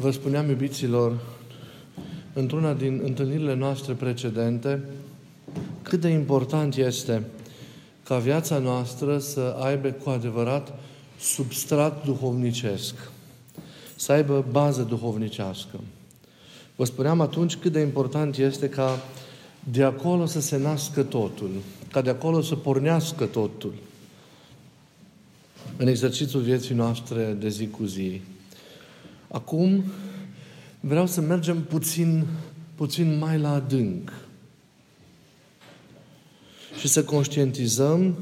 Vă spuneam, iubiților, într-una din întâlnirile noastre precedente, cât de important este ca viața noastră să aibă cu adevărat substrat duhovnicesc, să aibă bază duhovnicească. Vă spuneam atunci cât de important este ca de acolo să se nască totul, ca de acolo să pornească totul în exercițiul vieții noastre de zi cu zi. Acum vreau să mergem puțin, puțin mai la adânc și să conștientizăm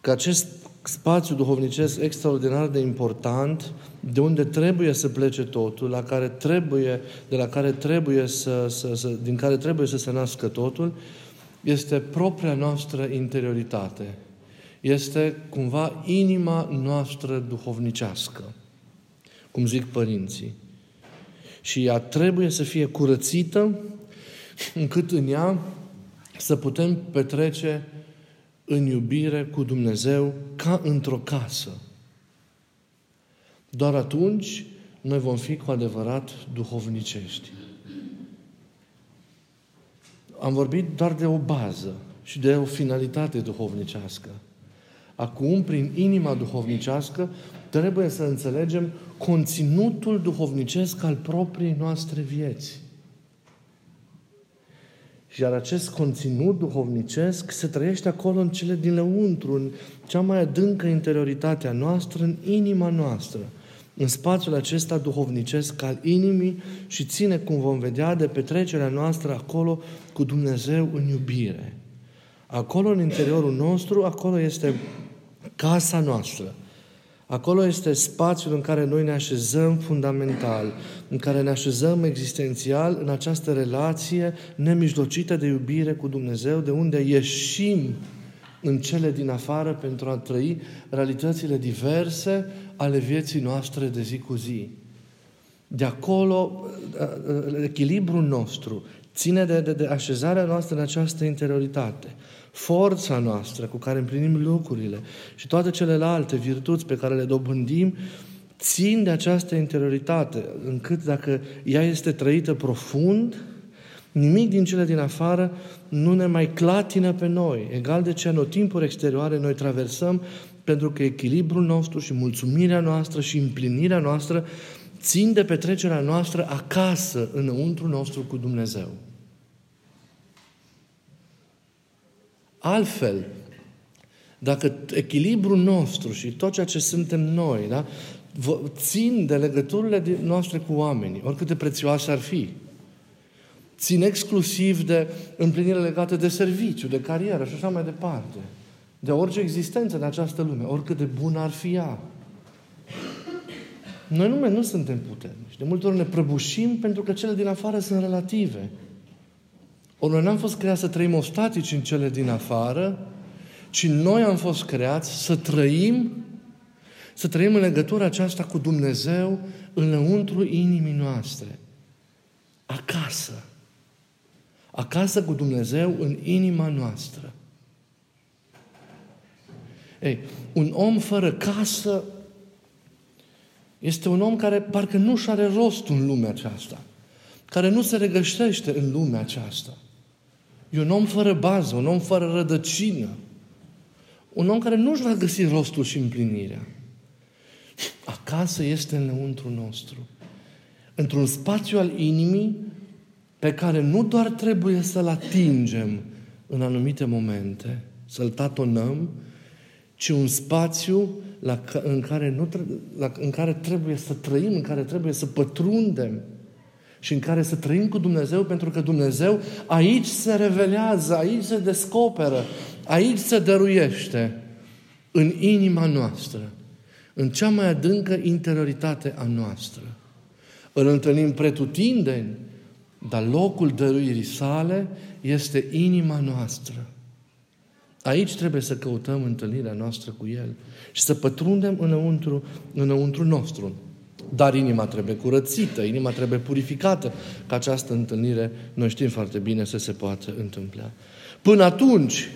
că acest spațiu duhovnicesc extraordinar de important, de unde trebuie să plece totul, la care trebuie, de la care trebuie să, să, să, din care trebuie să se nască totul, este propria noastră interioritate. Este cumva inima noastră duhovnicească, cum zic părinții. Și ea trebuie să fie curățită încât în ea să putem petrece în iubire cu Dumnezeu ca într-o casă. Doar atunci noi vom fi cu adevărat duhovnicești. Am vorbit doar de o bază și de o finalitate duhovnicească. Acum, prin inima duhovnicească, trebuie să înțelegem conținutul duhovnicesc al propriei noastre vieți. Iar acest conținut duhovnicesc se trăiește acolo în cele din lăuntru, în cea mai adâncă interioritate a noastră, în inima noastră, în spațiul acesta duhovnicesc al inimii și ține, cum vom vedea, de petrecerea noastră acolo cu Dumnezeu în iubire. Acolo, în interiorul nostru, acolo este casa noastră. Acolo este spațiul în care noi ne așezăm fundamental, în care ne așezăm existențial în această relație nemijlocită de iubire cu Dumnezeu, de unde ieșim în cele din afară pentru a trăi realitățile diverse ale vieții noastre de zi cu zi. De acolo, echilibrul nostru ține de, de, de așezarea noastră în această interioritate forța noastră cu care împlinim lucrurile și toate celelalte virtuți pe care le dobândim țin de această interioritate, încât dacă ea este trăită profund, nimic din cele din afară nu ne mai clatină pe noi. Egal de ce anotimpuri exterioare noi traversăm, pentru că echilibrul nostru și mulțumirea noastră și împlinirea noastră țin de petrecerea noastră acasă, înăuntru nostru cu Dumnezeu. Altfel, dacă echilibrul nostru și tot ceea ce suntem noi, da, țin de legăturile noastre cu oamenii, oricât de prețioase ar fi, țin exclusiv de împlinire legată de serviciu, de carieră și așa mai departe, de orice existență în această lume, oricât de bună ar fi ea. Noi nu, nu suntem puternici. De multe ori ne prăbușim pentru că cele din afară sunt relative. Ori noi n-am fost creați să trăim ostatici în cele din afară, ci noi am fost creați să trăim, să trăim în legătura aceasta cu Dumnezeu înăuntru inimii noastre. Acasă. Acasă cu Dumnezeu în inima noastră. Ei, un om fără casă este un om care parcă nu-și are rost în lumea aceasta, care nu se regăsește în lumea aceasta. E un om fără bază, un om fără rădăcină. Un om care nu-și va găsi rostul și împlinirea. Acasă este înăuntru nostru. Într-un spațiu al inimii pe care nu doar trebuie să-l atingem în anumite momente, să-l tatonăm, ci un spațiu la, în, care nu, la, în care trebuie să trăim, în care trebuie să pătrundem, și în care să trăim cu Dumnezeu, pentru că Dumnezeu aici se revelează, aici se descoperă, aici se dăruiește, în inima noastră, în cea mai adâncă interioritate a noastră. Îl întâlnim pretutindeni, dar locul dăruirii sale este inima noastră. Aici trebuie să căutăm întâlnirea noastră cu El și să pătrundem înăuntru, înăuntru nostru. Dar inima trebuie curățită, inima trebuie purificată, ca această întâlnire, noi știm foarte bine, să se poată întâmpla. Până atunci,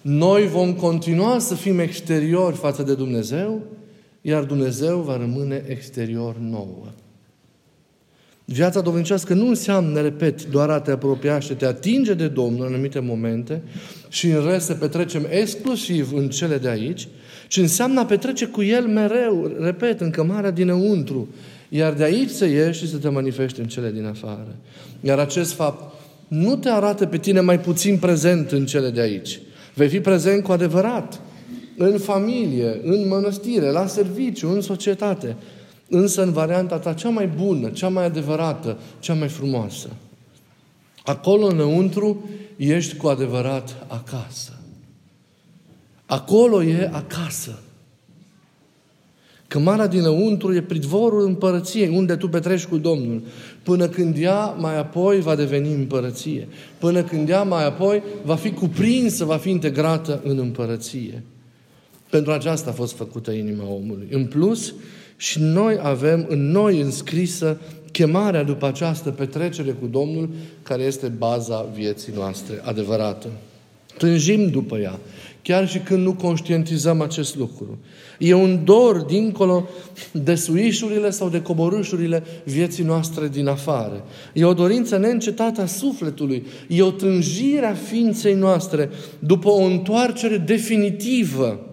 noi vom continua să fim exteriori față de Dumnezeu, iar Dumnezeu va rămâne exterior nouă. Viața domnicească nu înseamnă, repet, doar a te apropia și te atinge de Domnul în anumite momente și în rest să petrecem exclusiv în cele de aici, ci înseamnă a petrece cu El mereu, repet, în cămara dinăuntru, iar de aici să ieși și să te manifeste în cele din afară. Iar acest fapt nu te arată pe tine mai puțin prezent în cele de aici. Vei fi prezent cu adevărat în familie, în mănăstire, la serviciu, în societate, însă în varianta ta cea mai bună, cea mai adevărată, cea mai frumoasă. Acolo înăuntru ești cu adevărat acasă. Acolo e acasă. Cămara dinăuntru e pridvorul împărăției, unde tu petreci cu Domnul. Până când ea mai apoi va deveni împărăție. Până când ea mai apoi va fi cuprinsă, va fi integrată în împărăție. Pentru aceasta a fost făcută inima omului. În plus, și noi avem în noi înscrisă chemarea după această petrecere cu Domnul, care este baza vieții noastre adevărată. Tânjim după ea, chiar și când nu conștientizăm acest lucru. E un dor dincolo de suișurile sau de coborâșurile vieții noastre din afară. E o dorință neîncetată a sufletului. E o tânjire a ființei noastre după o întoarcere definitivă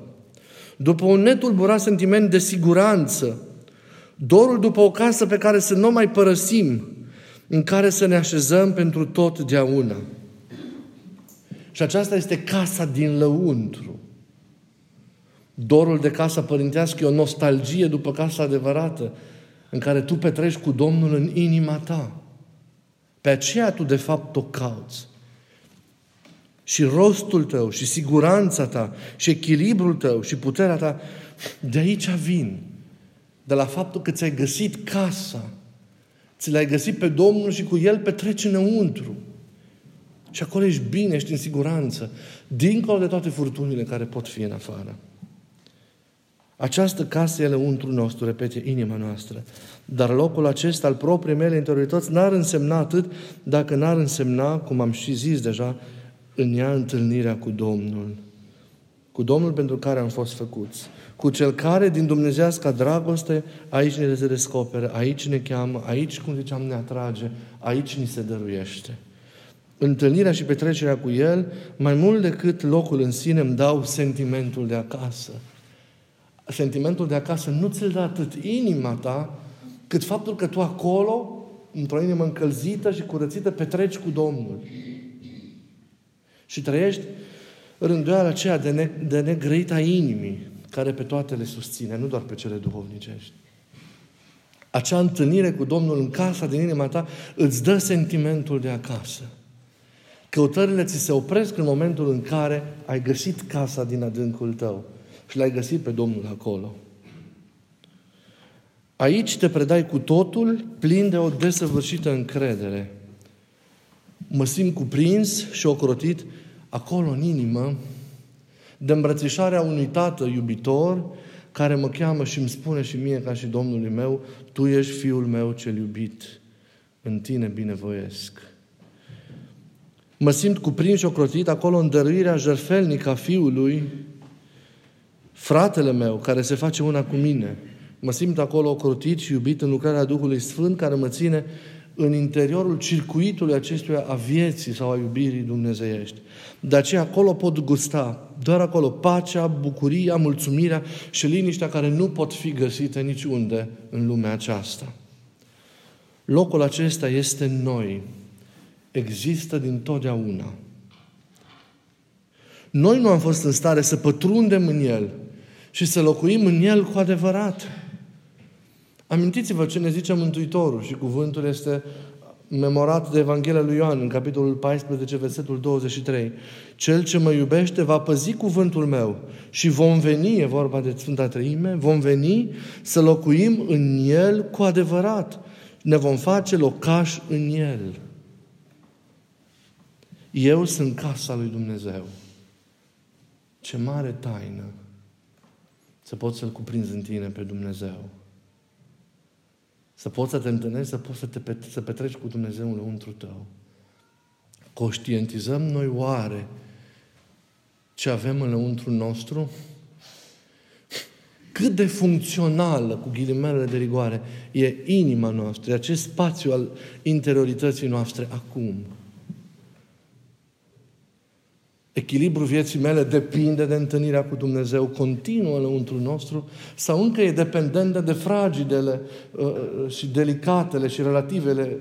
după un netulburat sentiment de siguranță, dorul după o casă pe care să nu mai părăsim, în care să ne așezăm pentru totdeauna. Și aceasta este casa din lăuntru. Dorul de casa părintească e o nostalgie după casa adevărată, în care tu petreci cu Domnul în inima ta. Pe aceea tu, de fapt, o cauți și rostul tău și siguranța ta și echilibrul tău și puterea ta, de aici vin. De la faptul că ți-ai găsit casa, ți l-ai găsit pe Domnul și cu El petreci înăuntru. Și acolo ești bine, ești în siguranță, dincolo de toate furtunile care pot fi în afară. Această casă e lăuntru nostru, repete, inima noastră. Dar locul acesta al propriei mele interiorități n-ar însemna atât dacă n-ar însemna, cum am și zis deja, în ea întâlnirea cu Domnul. Cu Domnul pentru care am fost făcuți. Cu Cel care, din Dumnezească dragoste, aici ne se descoperă, aici ne cheamă, aici, cum ziceam, ne atrage, aici ni se dăruiește. Întâlnirea și petrecerea cu El, mai mult decât locul în sine, îmi dau sentimentul de acasă. Sentimentul de acasă nu ți-l dă atât inima ta, cât faptul că tu acolo, într-o inimă încălzită și curățită, petreci cu Domnul și trăiești rânduiala aceea de, ne, de negrăita inimii, care pe toate le susține, nu doar pe cele duhovnicești. Acea întâlnire cu Domnul în casa din inima ta îți dă sentimentul de acasă. Căutările ți se opresc în momentul în care ai găsit casa din adâncul tău și l-ai găsit pe Domnul acolo. Aici te predai cu totul, plin de o desăvârșită încredere. Mă simt cuprins și ocrotit acolo în inimă, de îmbrățișarea unui tată iubitor care mă cheamă și îmi spune și mie ca și Domnului meu, Tu ești Fiul meu cel iubit, în Tine binevoiesc. Mă simt cuprins și ocrotit acolo în dăruirea jertfelnică a Fiului, fratele meu, care se face una cu mine. Mă simt acolo ocrotit și iubit în lucrarea Duhului Sfânt, care mă ține în interiorul circuitului acestuia a vieții sau a iubirii dumnezeiești. De aceea acolo pot gusta, doar acolo, pacea, bucuria, mulțumirea și liniștea care nu pot fi găsite niciunde în lumea aceasta. Locul acesta este în noi. Există din totdeauna. Noi nu am fost în stare să pătrundem în El și să locuim în El cu adevărat. Amintiți-vă ce ne zice Mântuitorul și cuvântul este memorat de Evanghelia lui Ioan în capitolul 14, versetul 23. Cel ce mă iubește va păzi cuvântul meu și vom veni, e vorba de Sfânta Treime, vom veni să locuim în El cu adevărat. Ne vom face locaș în El. Eu sunt casa lui Dumnezeu. Ce mare taină să poți să-L cuprinzi în tine pe Dumnezeu. Să poți să te întâlnești, să poți să, te pet- să petreci cu Dumnezeu înăuntru tău. Conștientizăm noi oare ce avem înăuntru nostru? cât de funcțională, cu ghilimele de rigoare, e inima noastră, acest spațiu al interiorității noastre acum. Echilibrul vieții mele depinde de întâlnirea cu Dumnezeu continuă înăuntru nostru sau încă e dependent de fragidele uh, uh, și delicatele și relativele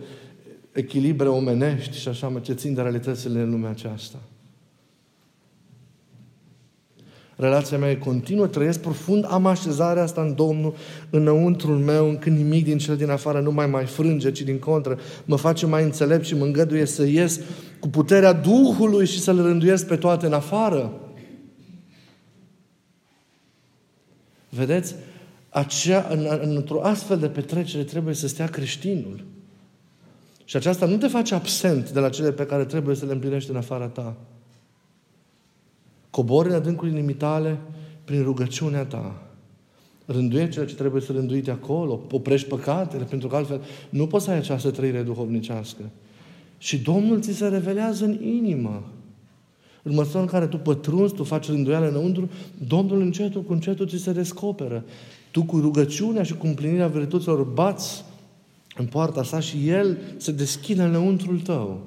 echilibre omenești și așa mai ce țin de realitățile în lumea aceasta. Relația mea e continuă, trăiesc profund, am așezarea asta în Domnul, înăuntrul meu, încât nimic din cel din afară nu mai mai frânge, ci din contră, mă face mai înțelept și mă îngăduie să ies cu puterea Duhului și să le rânduiesc pe toate în afară. Vedeți? Acea, în, într-o astfel de petrecere trebuie să stea creștinul. Și aceasta nu te face absent de la cele pe care trebuie să le împlinești în afara ta. Cobori în adâncul inimii tale prin rugăciunea ta. Rânduie ceea ce trebuie să rânduite acolo. Oprești păcatele, pentru că altfel nu poți să ai această trăire duhovnicească. Și Domnul ți se revelează în inimă. În măsura în care tu pătrunzi, tu faci rânduială înăuntru, Domnul încetul cu încetul ți se descoperă. Tu cu rugăciunea și cu împlinirea virtuților bați în poarta sa și El se deschide înăuntrul tău.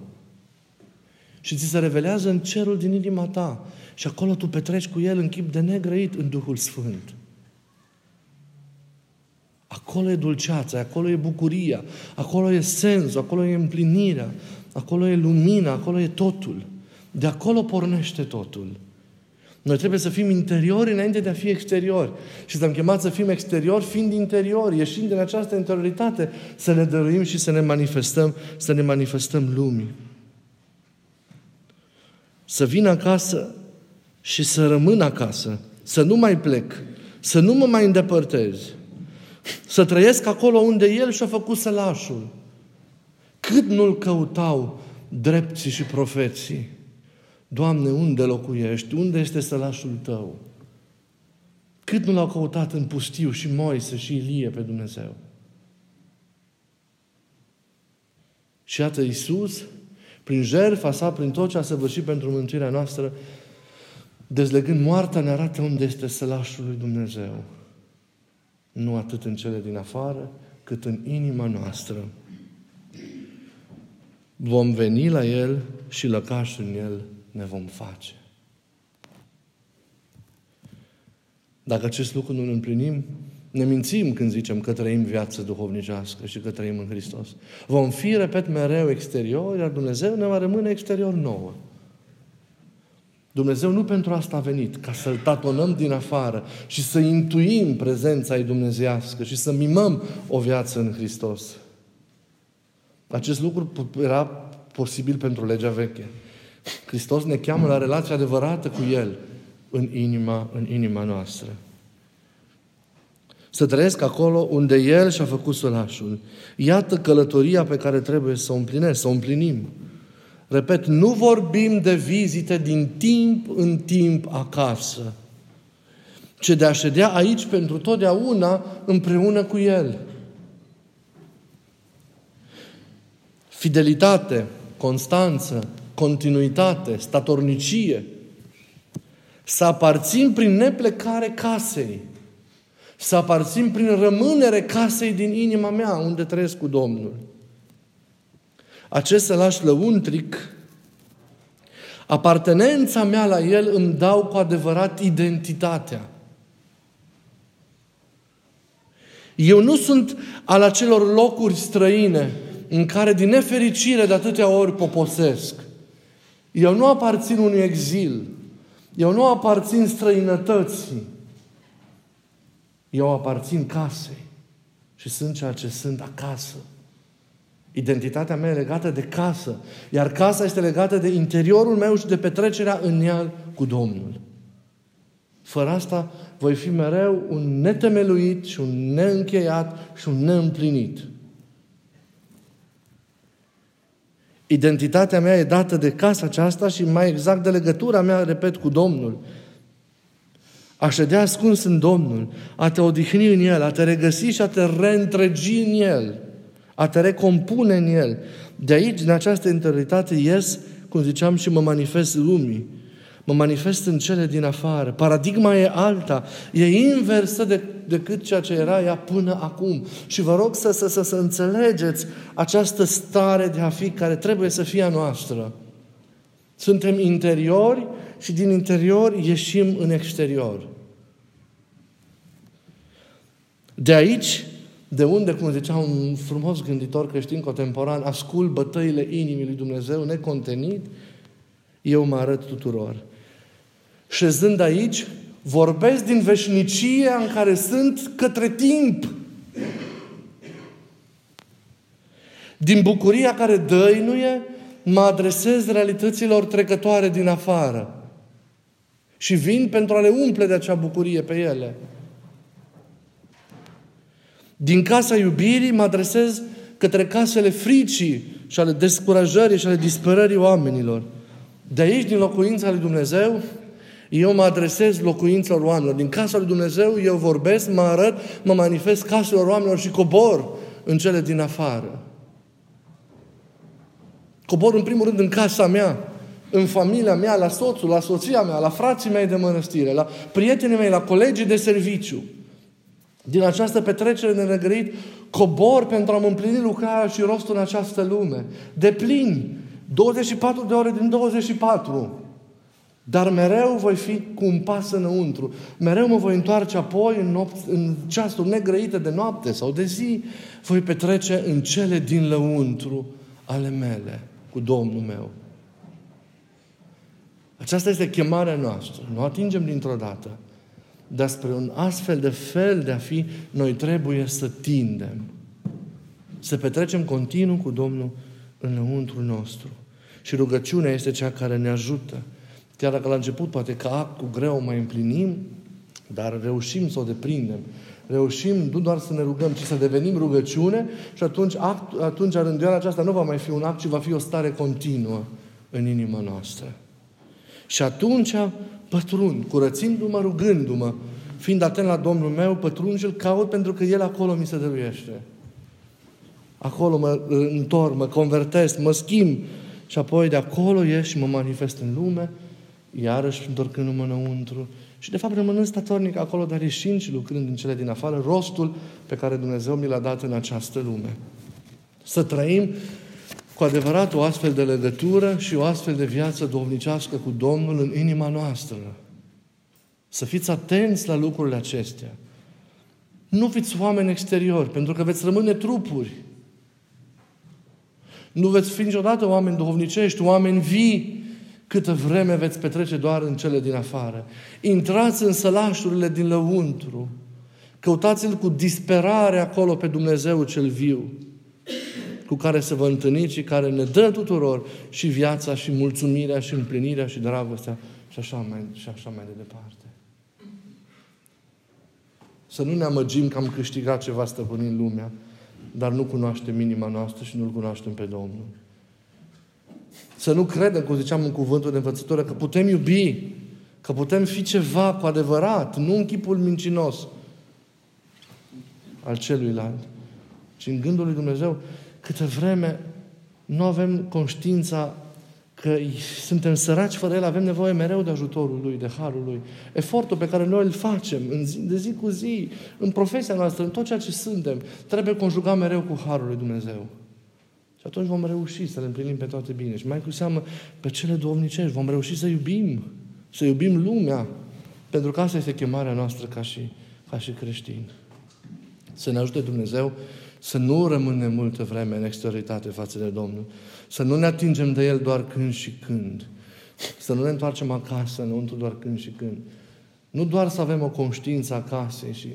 Și ți se revelează în cerul din inima ta. Și acolo tu petreci cu El în chip de negrăit în Duhul Sfânt. Acolo e dulceața, acolo e bucuria, acolo e sensul, acolo e împlinirea, acolo e lumina, acolo e totul. De acolo pornește totul. Noi trebuie să fim interiori înainte de a fi exteriori. Și să-am chemat să fim exteriori fiind interiori, ieșind din această interioritate, să ne dăruim și să ne manifestăm, să ne manifestăm lumii. Să vin acasă și să rămân acasă, să nu mai plec, să nu mă mai îndepărtez, să trăiesc acolo unde El și-a făcut sălașul. Cât nu-L căutau drepții și profeții. Doamne, unde locuiești? Unde este sălașul Tău? Cât nu l-au căutat în pustiu și Moise și Ilie pe Dumnezeu? Și iată Iisus, prin jertfa sa, prin tot ce a săvârșit pentru mântuirea noastră, dezlegând moartea, ne arată unde este sălașul lui Dumnezeu. Nu atât în cele din afară, cât în inima noastră. Vom veni la El și lăcaș în El ne vom face. Dacă acest lucru nu îl împlinim, ne mințim când zicem că trăim viață duhovnicească și că trăim în Hristos. Vom fi, repet, mereu exterior, iar Dumnezeu ne va rămâne exterior nouă. Dumnezeu nu pentru asta a venit, ca să-L tatonăm din afară și să intuim prezența ei dumnezească și să mimăm o viață în Hristos. Acest lucru era posibil pentru legea veche. Hristos ne cheamă la relația adevărată cu El în inima, în inima noastră. Să trăiesc acolo unde El și-a făcut solașul. Iată călătoria pe care trebuie să o împlinesc, să o împlinim. Repet, nu vorbim de vizite din timp în timp acasă, ci de a ședea aici pentru totdeauna împreună cu El. Fidelitate, constanță, continuitate, statornicie, să aparțin prin neplecare casei, să aparțin prin rămânere casei din inima mea, unde trăiesc cu Domnul acest sălaș lăuntric, apartenența mea la el îmi dau cu adevărat identitatea. Eu nu sunt al acelor locuri străine în care din nefericire de atâtea ori poposesc. Eu nu aparțin unui exil. Eu nu aparțin străinătății. Eu aparțin casei. Și sunt ceea ce sunt acasă. Identitatea mea e legată de casă, iar casa este legată de interiorul meu și de petrecerea în ea cu Domnul. Fără asta voi fi mereu un netemeluit și un neîncheiat și un neîmplinit. Identitatea mea e dată de casa aceasta și mai exact de legătura mea, repet, cu Domnul. A ședea ascuns în Domnul, a te odihni în El, a te regăsi și a te reîntregi în El a te recompune în El. De aici, din această interioritate, ies, cum ziceam, și mă manifest lumii. Mă manifest în cele din afară. Paradigma e alta. E inversă de, decât ceea ce era ea până acum. Și vă rog să, să, să, să înțelegeți această stare de a fi care trebuie să fie a noastră. Suntem interiori și din interior ieșim în exterior. De aici, de unde, cum zicea un frumos gânditor creștin contemporan, ascult bătăile inimii lui Dumnezeu necontenit, eu mă arăt tuturor. Șezând aici, vorbesc din veșnicia în care sunt către timp. Din bucuria care dăinuie, mă adresez realităților trecătoare din afară. Și vin pentru a le umple de acea bucurie pe ele. Din casa iubirii mă adresez către casele fricii și ale descurajării și ale disperării oamenilor. De aici, din locuința lui Dumnezeu, eu mă adresez locuințelor oamenilor. Din casa lui Dumnezeu eu vorbesc, mă arăt, mă manifest caselor oamenilor și cobor în cele din afară. Cobor în primul rând în casa mea, în familia mea, la soțul, la soția mea, la frații mei de mănăstire, la prietenii mei, la colegii de serviciu. Din această petrecere de negărit, cobor pentru a-mi împlini lucrarea și rostul în această lume. De plin, 24 de ore din 24. Dar mereu voi fi cu un pas înăuntru. Mereu mă voi întoarce apoi în, nopți, în ceasul negrăite de noapte sau de zi. Voi petrece în cele din lăuntru ale mele cu Domnul meu. Aceasta este chemarea noastră. Nu atingem dintr-o dată. Dar spre un astfel de fel de a fi, noi trebuie să tindem. Să petrecem continuu cu Domnul în lăuntru nostru. Și rugăciunea este cea care ne ajută Chiar dacă la început poate că actul greu mai împlinim, dar reușim să o deprindem. Reușim nu doar să ne rugăm, ci să devenim rugăciune și atunci, act, atunci rânduiala aceasta nu va mai fi un act, ci va fi o stare continuă în inima noastră. Și atunci pătrund, curățindu-mă, rugându-mă, fiind atent la Domnul meu, pătrund și îl caut pentru că El acolo mi se dăruiește. Acolo mă întorc, mă convertesc, mă schimb și apoi de acolo ieși și mă manifest în lume iarăși întorcându-mă înăuntru. Și de fapt rămânând statornic acolo, dar ieșind și lucrând în cele din afară, rostul pe care Dumnezeu mi l-a dat în această lume. Să trăim cu adevărat o astfel de legătură și o astfel de viață domnicească cu Domnul în inima noastră. Să fiți atenți la lucrurile acestea. Nu fiți oameni exteriori, pentru că veți rămâne trupuri. Nu veți fi niciodată oameni duhovnicești, oameni vii, câtă vreme veți petrece doar în cele din afară. Intrați în sălașurile din lăuntru. Căutați-L cu disperare acolo pe Dumnezeu cel viu, cu care să vă întâlniți și care ne dă tuturor și viața, și mulțumirea, și împlinirea, și dragostea, și așa mai, și așa mai de departe. Să nu ne amăgim că am câștigat ceva stăpânind lumea, dar nu cunoaștem inima noastră și nu-L cunoaștem pe Domnul. Să nu credem, cum ziceam în cuvântul de învățătură, că putem iubi, că putem fi ceva cu adevărat, nu în chipul mincinos al celuilalt, ci în gândul lui Dumnezeu, câtă vreme nu avem conștiința că suntem săraci fără El, avem nevoie mereu de ajutorul Lui, de Harul Lui. Efortul pe care noi îl facem în zi, de zi cu zi, în profesia noastră, în tot ceea ce suntem, trebuie conjugat mereu cu Harul Lui Dumnezeu. Și atunci vom reuși să le împlinim pe toate bine. Și mai cu seamă pe cele domnicești. Vom reuși să iubim. Să iubim lumea. Pentru că asta este chemarea noastră ca și, ca și creștini. Să ne ajute Dumnezeu să nu rămânem multă vreme în exterioritate față de Domnul. Să nu ne atingem de El doar când și când. Să nu ne întoarcem acasă înăuntru doar când și când. Nu doar să avem o conștiință acasă și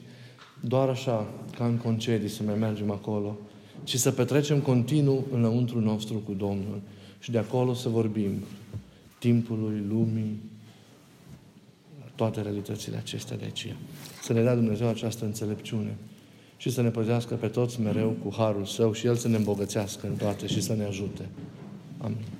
doar așa, ca în concedii, să mai mergem acolo, ci să petrecem continuu înăuntru nostru cu Domnul. Și de acolo să vorbim timpului, lumii, toate realitățile acestea de aici. Să ne dea Dumnezeu această înțelepciune și să ne păzească pe toți mereu cu harul Său și El să ne îmbogățească în toate și să ne ajute. Amin.